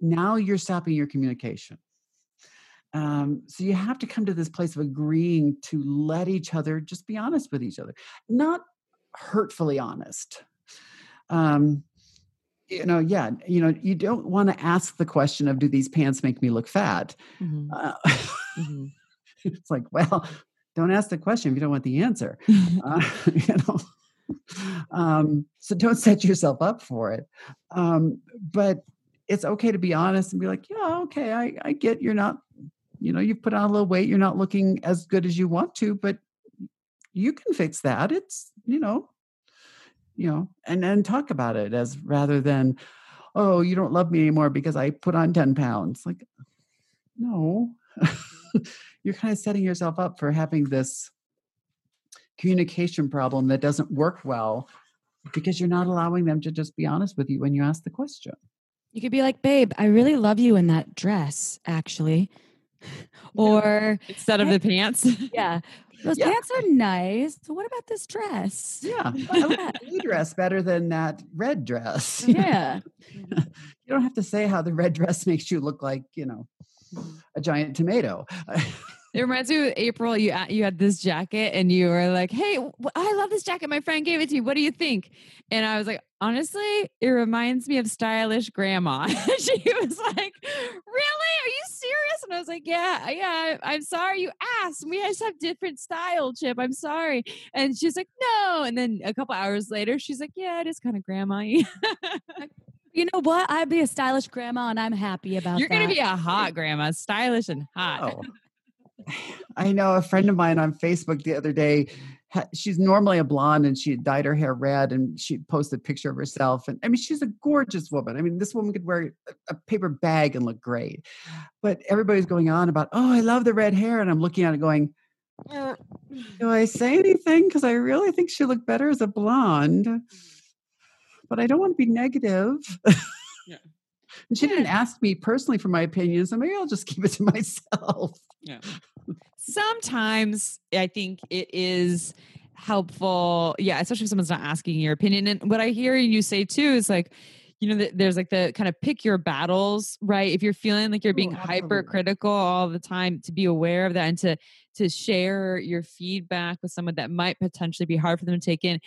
now you're stopping your communication um, so you have to come to this place of agreeing to let each other just be honest with each other not hurtfully honest um, you know, yeah, you know, you don't want to ask the question of, do these pants make me look fat? Mhm. Uh, Mhm. <laughs> it's like, well, don't ask the question if you don't want the answer. <laughs> uh, <laughs> you know, um, so don't set yourself up for it. Um, but it's okay to be honest and be like, yeah, okay, I, I get you're not, you know, you've put on a little weight, you're not looking as good as you want to, but you can fix that. It's, you know, you know, and then talk about it as rather than, oh, you don't love me anymore because I put on 10 pounds. Like, no, <laughs> you're kind of setting yourself up for having this communication problem that doesn't work well because you're not allowing them to just be honest with you when you ask the question. You could be like, babe, I really love you in that dress, actually. <laughs> Or, Instead of the pants. <laughs> yeah, those Yeah. pants are nice. So what about this dress? Yeah, I like blue dress better than that red dress. <laughs> Yeah. you don't have to say how the red dress makes you look like, you know, mm-hmm. a giant tomato. It reminds me of April. You you had this jacket and you were like, "Hey, I love this jacket. My friend gave it to me. What do you think?" And I was like, "Honestly, it reminds me of stylish grandma." <laughs> she was like, "Really? Are you serious?" And I was like, "Yeah, yeah. I- I'm sorry you asked. We just have different style, Chip. I'm sorry." And she's like, "No." And then a couple hours later, she's like, "Yeah, it is kind of grandma-y." <laughs> You know what? I'd be a stylish grandma and I'm happy about You're that. gonna be a hot grandma, stylish and hot. Oh. I know a friend of mine on Facebook the other day. She's normally a blonde and she had dyed her hair red and she posted a picture of herself. And I mean, she's a gorgeous woman. I mean, this woman could wear a- a paper bag and look great. But everybody's going on about, oh, I love the red hair. And I'm looking at it going, do I say anything? Because I really think she looked better as a blonde. Mm. But I don't want to be negative. Yeah. And she didn't hmm. ask me personally for my opinion, so maybe I'll just <laughs> keep it to myself. Yeah. Sometimes I think it is helpful. Yeah, especially if someone's not asking your opinion. And what I hear you say too is like, you know, th- there's like the kind of pick your battles, right? If you're feeling like you're being Oh, absolutely. hypercritical all the time, to be aware of that and to to share your feedback with someone that might potentially be hard for them to take in,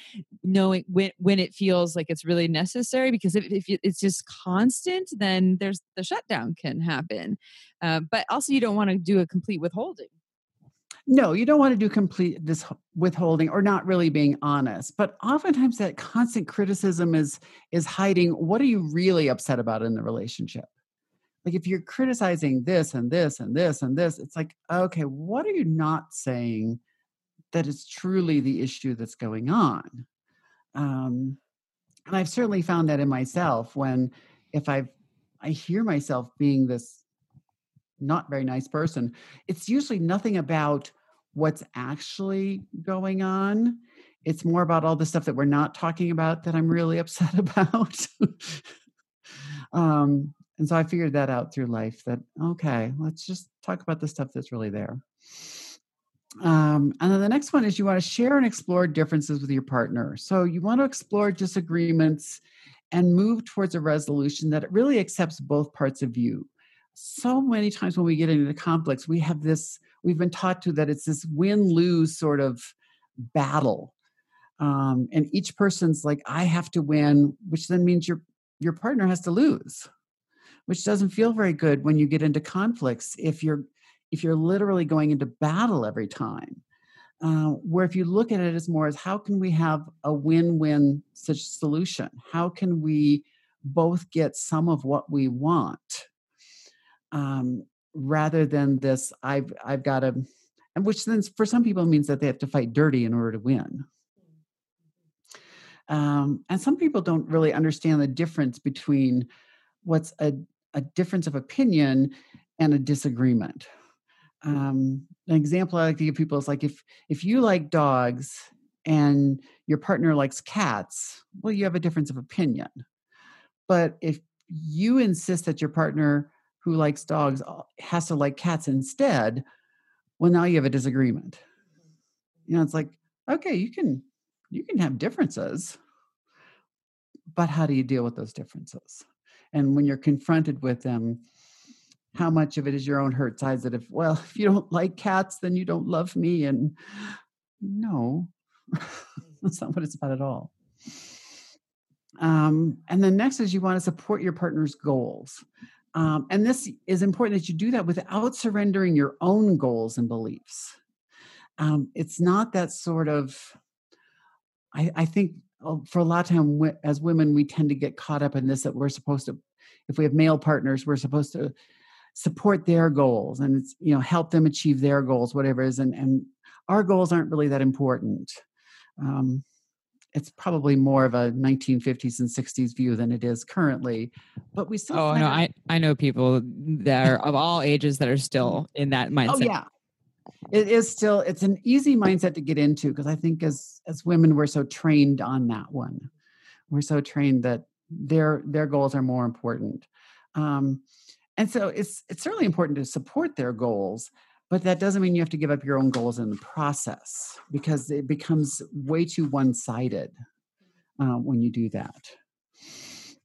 knowing when when it feels like it's really necessary. Because if, if it's just constant, then there's the shutdown can happen. Uh, but also, you don't want to do a complete withholding. No, you don't want to do complete this withholding or not really being honest. But oftentimes that constant criticism is is hiding what are you really upset about in the relationship? Like if you're criticizing this and this and this and this, it's like, okay, what are you not saying that is truly the issue that's going on? Um, and I've certainly found that in myself when if I've I hear myself being this not very nice person, it's usually nothing about what's actually going on. It's more about all the stuff that we're not talking about that I'm really <laughs> upset about. um, and so I figured that out through life that, okay, let's just talk about the stuff that's really there. Um, and then the next one is you want to share and explore differences with your partner. So you want to explore disagreements and move towards a resolution that really accepts both parts of you so many times when we get into conflicts, we have this, we've been taught to that it's this win lose sort of battle. Um, and each person's like, I have to win, which then means your your partner has to lose, which doesn't feel very good when you get into conflicts if you're if you're literally going into battle every time. Uh, where if you look at it as more as how can we have a win-win such solution? How can we both get some of what we want? Um, rather than this i've i've got to and which then for some people means that they have to fight dirty in order to win. Um, and some people don't really understand the difference between what's a, a difference of opinion and a disagreement. Um, an example i like to give people is like if if you like dogs and your partner likes cats well you have a difference of opinion. But if you insist that your partner who likes dogs uh, has to like cats instead, well, now you have a disagreement. You know, it's like, okay, you can you can have differences, but how do you deal with those differences? And when you're confronted with them, how much of it is your own hurt sides that if, well, <laughs> if you don't like cats, then you don't love me. And no, <laughs> that's not what it's about at all. Um, and then next is you want to support your partner's goals. Um, and this is important that you do that without surrendering your own goals and beliefs. Um, it's not that sort of, I, I think oh, for a lot of time as women, we tend to get caught up in this that we're supposed to, if we have male partners, we're supposed to support their goals and it's, you know, help them achieve their goals, whatever it is. And, and our goals aren't really that important. Um, it's probably more of a 1950s and 60s view than it is currently but we still oh no i i know people that are of all ages that are still in that oh, mindset. oh yeah. It is still it's an easy mindset to get into because i think as as women we're so trained on that one. We're so trained that their their goals are more important. Um and so it's it's certainly important to support their goals but that doesn't mean you have to give up your own goals in the process because it becomes way too one-sided uh, when you do that.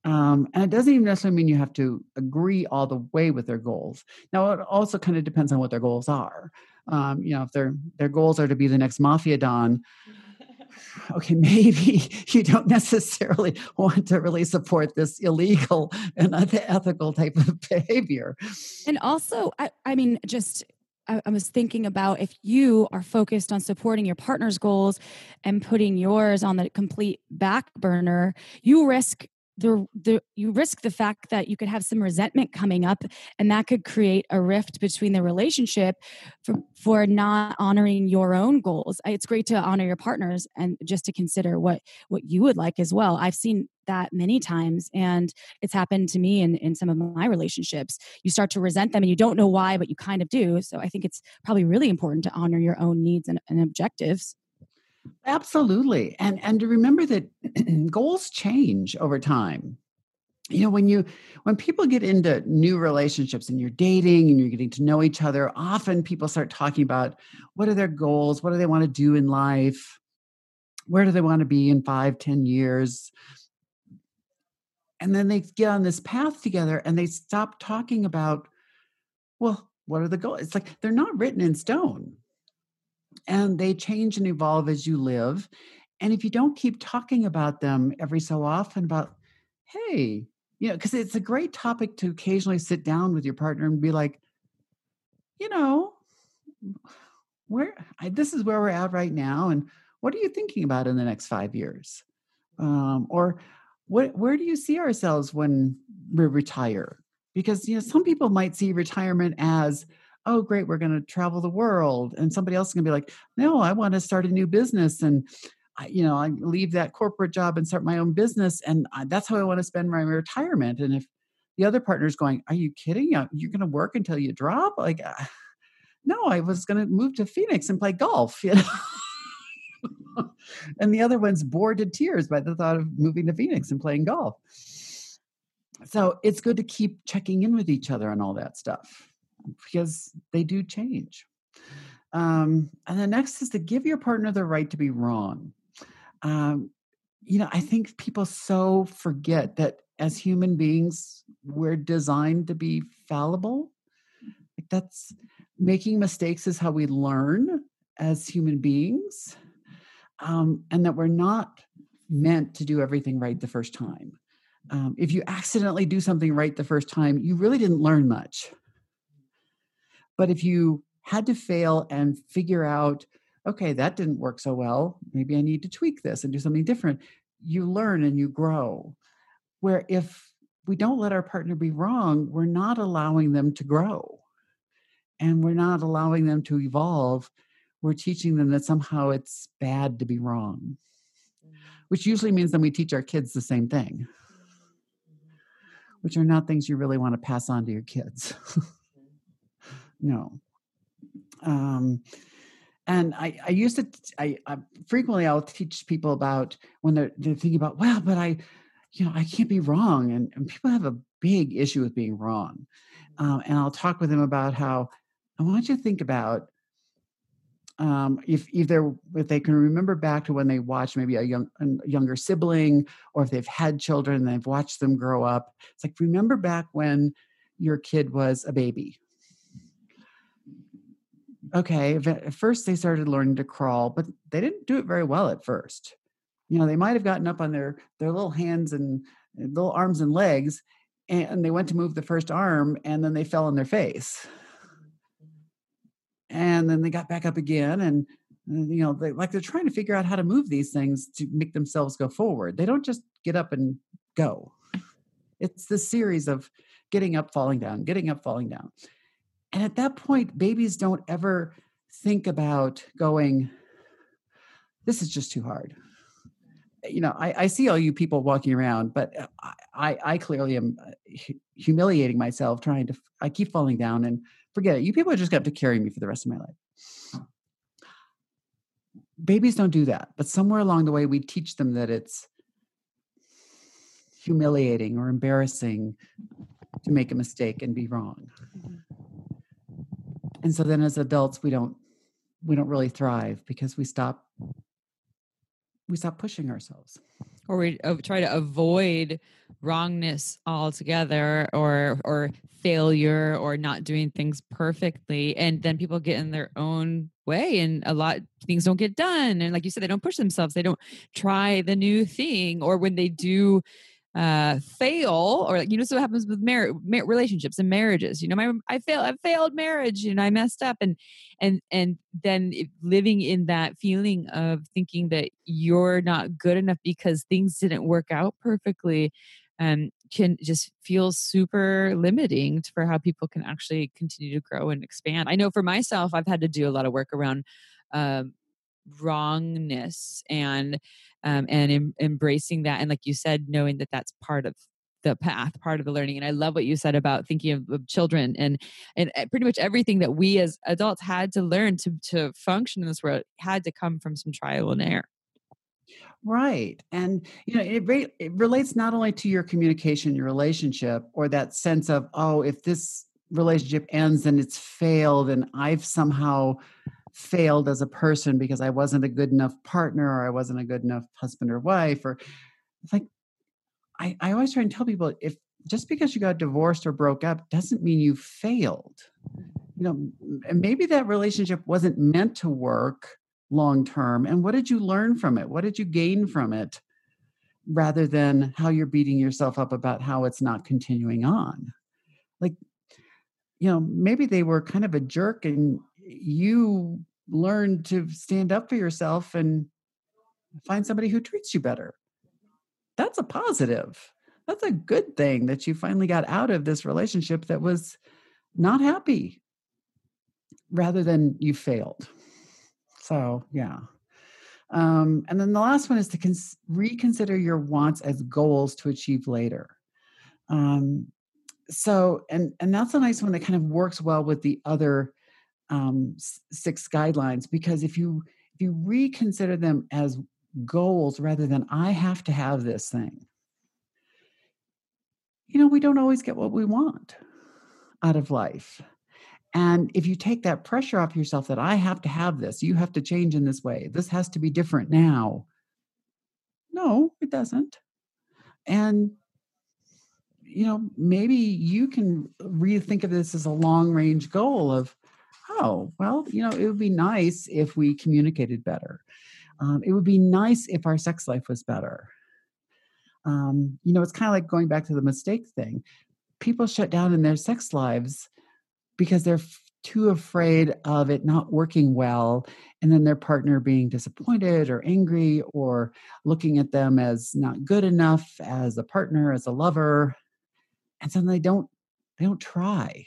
Um, and it doesn't even necessarily mean you have to agree all the way with their goals. Now it also kind of depends on what their goals are. Um, you know if their their goals are to be the next mafia don <laughs> okay, maybe <laughs> you don't necessarily want to really support this illegal and unethical type of <laughs> behavior. And also, I, I mean, just I, was thinking about if you are focused on supporting your partner's goals and putting yours on the complete back burner, you risk the, the you risk the fact that you could have some resentment coming up and that could create a rift between the relationship for, for not honoring your own goals. It's great to honor your partners and just to consider what what you would like as well. I've seen that many times and it's happened to me in, in some of my relationships you start to resent them and you don't know why but you kind of do so i think it's probably really important to honor your own needs and, and objectives Absolutely. And and to remember that <clears throat> goals change over time. You know, when you when people get into new relationships and you're dating and you're getting to know each other, often people start talking about what are their goals, what do they want to do in life, where do they want to be in five, ten years. And then they get on this path together and they stop talking about, well, what are the goals? It's like they're not written in stone and they change and evolve as you live. And if you don't keep talking about them every so often, about, hey, you know, because it's a great topic to occasionally sit down with your partner and be like, you know, where I, this is where we're at right now, and what are you thinking about in the next five years? Um, or what, where do you see ourselves when we retire? Because you know, some people might see retirement as oh great we're going to travel the world and somebody else is going to be like no i want to start a new business and I, you know i leave that corporate job and start my own business and that's how i want to spend my retirement. And if the other partner is going are you kidding? You're going to work until you drop? Like uh, <laughs> no i was going to move to phoenix and play golf <laughs> you know <laughs> and the other one's bored to tears by the thought of moving to phoenix and playing golf so it's good to keep checking in with each other on all that stuff because they do change. Um, and the next is to give your partner the right to be wrong. Um, you know, I think people so forget that as human beings, we're designed to be fallible. Like that's making mistakes is how we learn as human beings, um, and that we're not meant to do everything right the first time. Um, if you accidentally do something right the first time, you really didn't learn much. But if you had to fail and figure out, okay, that didn't work so well, maybe I need to tweak this and do something different, you learn and you grow. Where if we don't let our partner be wrong, we're not allowing them to grow and we're not allowing them to evolve. We're teaching them that somehow it's bad to be wrong, mm-hmm. which usually means then we teach our kids the same thing, mm-hmm. which are not things you really want to pass on to your kids. <laughs> no. Um, and I, I used to, I, I, frequently I'll teach people about when they're, they're thinking about, well, but I, you know, I can't be wrong. And, and people have a big issue with being wrong. Um, and I'll talk with them about how I want you to think about um, if if they're if they can remember back to when they watched maybe a young a younger sibling or if they've had children and they've watched them grow up. It's like remember back when your kid was a baby okay, at first they started learning to crawl, but they didn't do it very well at first. you know they might have gotten up on their their little hands and little arms and legs and they went to move the first arm and then they fell on their face and then they got back up again and you know they like they're trying to figure out how to move these things to make themselves go forward. They don't just get up and go. It's this series of getting up falling down getting up falling down. And at that point babies don't ever think about going this is just too hard. You know I, I see all you people walking around but uh, i i clearly am uh, humiliating myself trying to i keep falling down and forget it. You people are just going to have to carry me for the rest of my life. Babies don't do that but somewhere along the way we teach them that it's humiliating or embarrassing to make a mistake and be wrong. Mm-hmm. and so then as adults we don't we don't really thrive because we stop we stop pushing ourselves or we try to avoid wrongness altogether or or failure or not doing things perfectly and then people get in their own way and a lot things don't get done and like you said they don't push themselves they don't try the new thing or when they do uh fail or you know so what happens with marriage mar- relationships and marriages you know my i failed i failed marriage and i messed up and and and then living in that feeling of thinking that you're not good enough because things didn't work out perfectly um can just feel super limiting for how people can actually continue to grow and expand. I know for myself i've had to do a lot of work around um wrongness and um, and em- embracing that and like you said knowing that that's part of the path part of the learning and i love what you said about thinking of, of, children and and eh, pretty much everything that we as adults had to learn to to function in this world had to come from some trial and error. Right and you know it, re- it relates not only to your communication your relationship or that sense of oh if this relationship ends and it's failed and i've somehow failed as a person because I wasn't a good enough partner or I wasn't a good enough husband or wife or it's like I, I always try and tell people if just because you got divorced or broke up doesn't mean you failed. You know, maybe that relationship wasn't meant to work long term. And what did you learn from it? What did you gain from it? Rather than how you're beating yourself up about how it's not continuing on. Like, you know, maybe they were kind of a jerk and you learn to stand up for yourself and find somebody who treats you better. That's a positive. That's a good thing that you finally got out of this relationship that was not happy rather than you failed. So, yeah. Um, and then the last one is to cons- reconsider your wants as goals to achieve later. Um, so, and and that's a nice one that kind of works well with the other um, six guidelines because if you if you reconsider them as goals rather than I have to have this thing, you know, we don't always get what we want out of life. And if you take that pressure off yourself that I have to have this, you have to change in this way, this has to be different now. No, it doesn't. And you know, maybe you can rethink of this as a long range goal of oh, well, you know, it would be nice if we communicated better. Um, it would be nice if our sex life was better. Um, you know, it's kind of like going back to the mistake thing. People shut down in their sex lives because they're f- too afraid of it not working well and then their partner being disappointed or angry or looking at them as not good enough as a partner as a lover and so they don't they don't try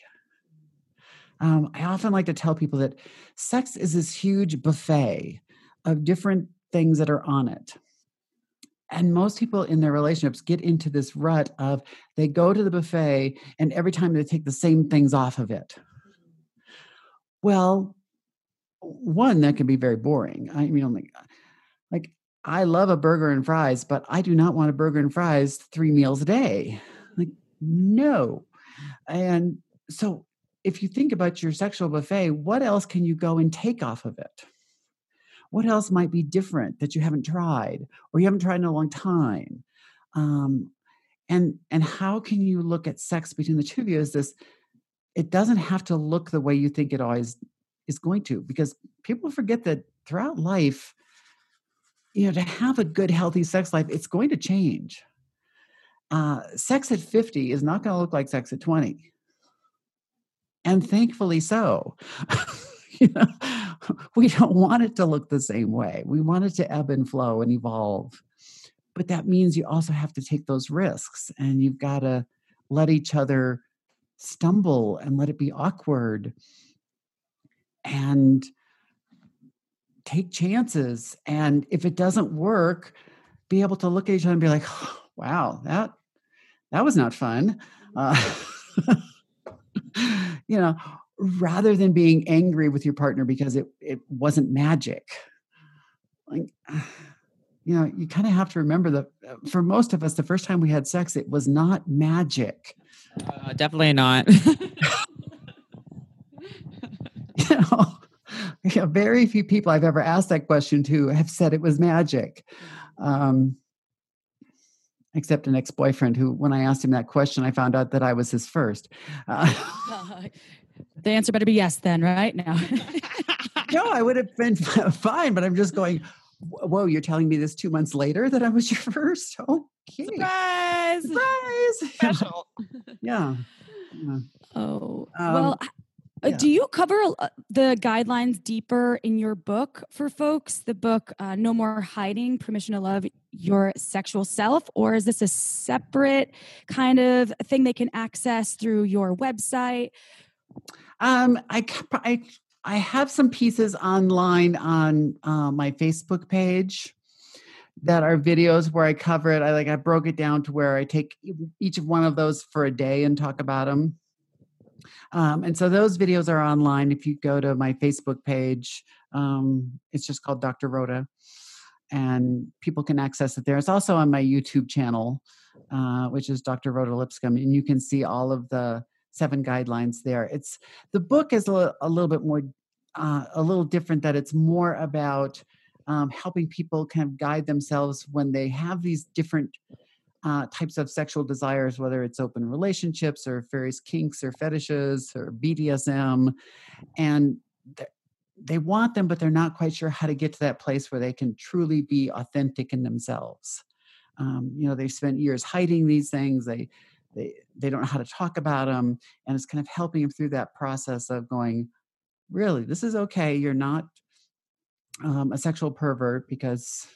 um, I often like to tell people that sex is this huge buffet of different things that are on it. And most people in their relationships get into this rut of they go to the buffet and every time they take the same things off of it. Well, one, that can be very boring. I mean, like, like I love a burger and fries, but I do not want a burger and fries three meals a day. Like, no. And so if you think about your sexual buffet, what else can you go and take off of it? What else might be different that you haven't tried or you haven't tried in a long time? Um, and and how can you look at sex between the two of you as this? It doesn't have to look the way you think it always is going to, because people forget that throughout life, you know, to have a good, healthy sex life, it's going to change. Uh, sex at 50 is not going to look like sex at 20. And thankfully so. <laughs> you know, we don't want it to look the same way. We want it to ebb and flow and evolve. But that means you also have to take those risks and you've got to let each other stumble and let it be awkward and take chances. And if it doesn't work, be able to look at each other and be like, wow, that that was not fun. Uh, <laughs> <gasps> you know, rather than being angry with your partner because it, it wasn't magic. Like, <sighs> you know, you kind of have to remember that uh, for most of us, the first time we had sex, it was not magic. Uh, definitely not. <laughs> you know, <laughs> you know, very few people I've ever asked that question to have said it was magic. Um, except an ex-boyfriend who when i asked him that question i found out that i was his first. Uh, <laughs> the answer better be yes then right? Now <laughs> no i would have been <laughs> fine but i'm just going whoa you're telling me this two months later that i was your first? Okay. Surprise! Surprise! Special. Yeah, yeah. oh um, well uh, yeah. Do you cover uh, the guidelines deeper in your book for folks? The book, uh, No More Hiding Permission to Love Your Sexual Self? Or is this a separate kind of thing they can access through your website? Um, I, I, I have some pieces online on uh, my Facebook page that are videos where I cover it. I like I broke it down to where I take each of one of those for a day and talk about them. Um, and so those videos are online. If you go to my Facebook page, um, it's just called Dr. Rhoda, and people can access it there. It's also on my YouTube channel, uh, which is Dr. Rhoda Lipscomb, and you can see all of the seven guidelines there. It's the book is a, a little bit more, uh, a little different. That it's more about um, helping people kind of guide themselves when they have these different uh, types of sexual desires, whether it's open relationships or various kinks or fetishes or BDSM. And they want them, but they're not quite sure how to get to that place where they can truly be authentic in themselves. Um, you know, they've spent years hiding these things. They, they, they don't know how to talk about them. And it's kind of helping them through that process of going, really, this is okay. You're not um, a sexual pervert because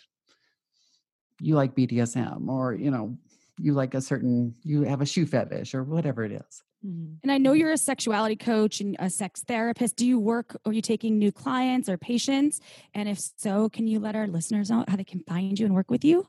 you like BDSM or, you know, you like a certain, you have a shoe fetish or whatever it is. Mm-hmm. And I know you're a sexuality coach and a sex therapist. Do you work, are you taking new clients or patients? And if so, can you let our listeners know how they can find you and work with you?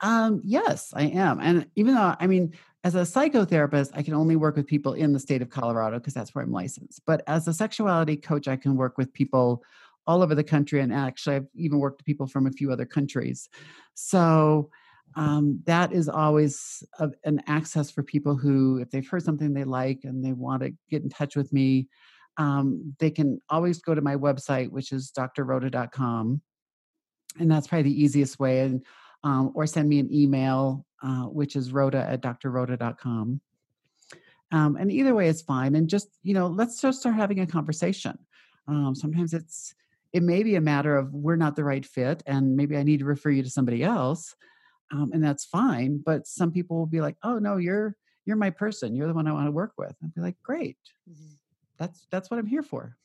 Um, yes, I am. And even though, I mean, as a psychotherapist, I can only work with people in the state of Colorado because that's where I'm licensed. But as a sexuality coach, I can work with people all over the country. And actually, I've even worked with people from a few other countries. So um, that is always a, an access for people who, if they've heard something they like and they want to get in touch with me, um, they can always go to my website, which is drrhoda.com. And that's probably the easiest way. And um, or send me an email, uh, which is rhoda at drrhoda.com. Um, and either way is fine. And just, you know, let's just start having a conversation. Um, sometimes it's it may be a matter of we're not the right fit and maybe i need to refer you to somebody else um, and that's fine but some people will be like oh no you're you're my person you're the one i want to work with i'd be like great mm-hmm. that's that's what i'm here for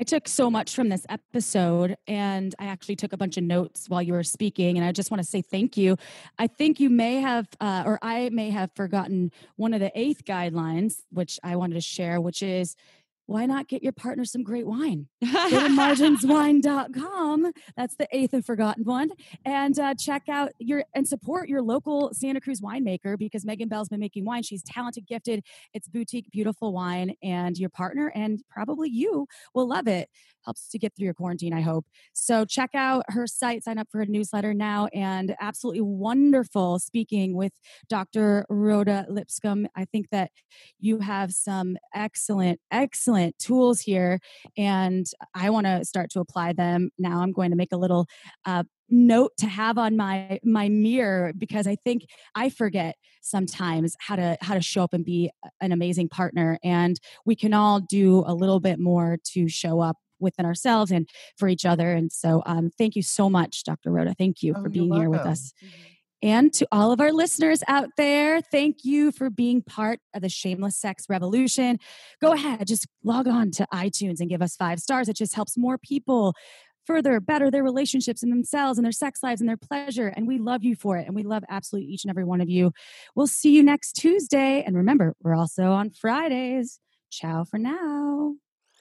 I took so much from this episode, and I actually took a bunch of notes while you were speaking. And I just want to say thank you. I think you may have, uh, or I may have forgotten one of the eighth guidelines, which I wanted to share, which is why not get your partner some great wine? <laughs> Go to marginswine.com. That's the eighth and forgotten one. And uh, check out your and support your local Santa Cruz winemaker because Megan Bell's been making wine. She's talented, gifted. It's boutique, beautiful wine. And your partner and probably you will love it helps to get through your quarantine, I hope. So check out her site, sign up for a newsletter now, and absolutely wonderful speaking with Dr. Rhoda Lipscomb. I think that you have some excellent, excellent tools here, and I want to start to apply them. Now I'm going to make a little uh, note to have on my my mirror because I think I forget sometimes how to how to show up and be an amazing partner and we can all do a little bit more to show up within ourselves and for each other. And so, um, thank you so much, Dr. Rhoda. Thank you Oh, for being here with us. And to all of our listeners out there, thank you for being part of the shameless sex revolution. Go ahead, just log on to iTunes and give us five stars. It just helps more people further better their relationships and themselves and their sex lives and their pleasure. And we love you for it. And we love absolutely each and every one of you. We'll see you next Tuesday. And remember, we're also on Fridays. Ciao for now.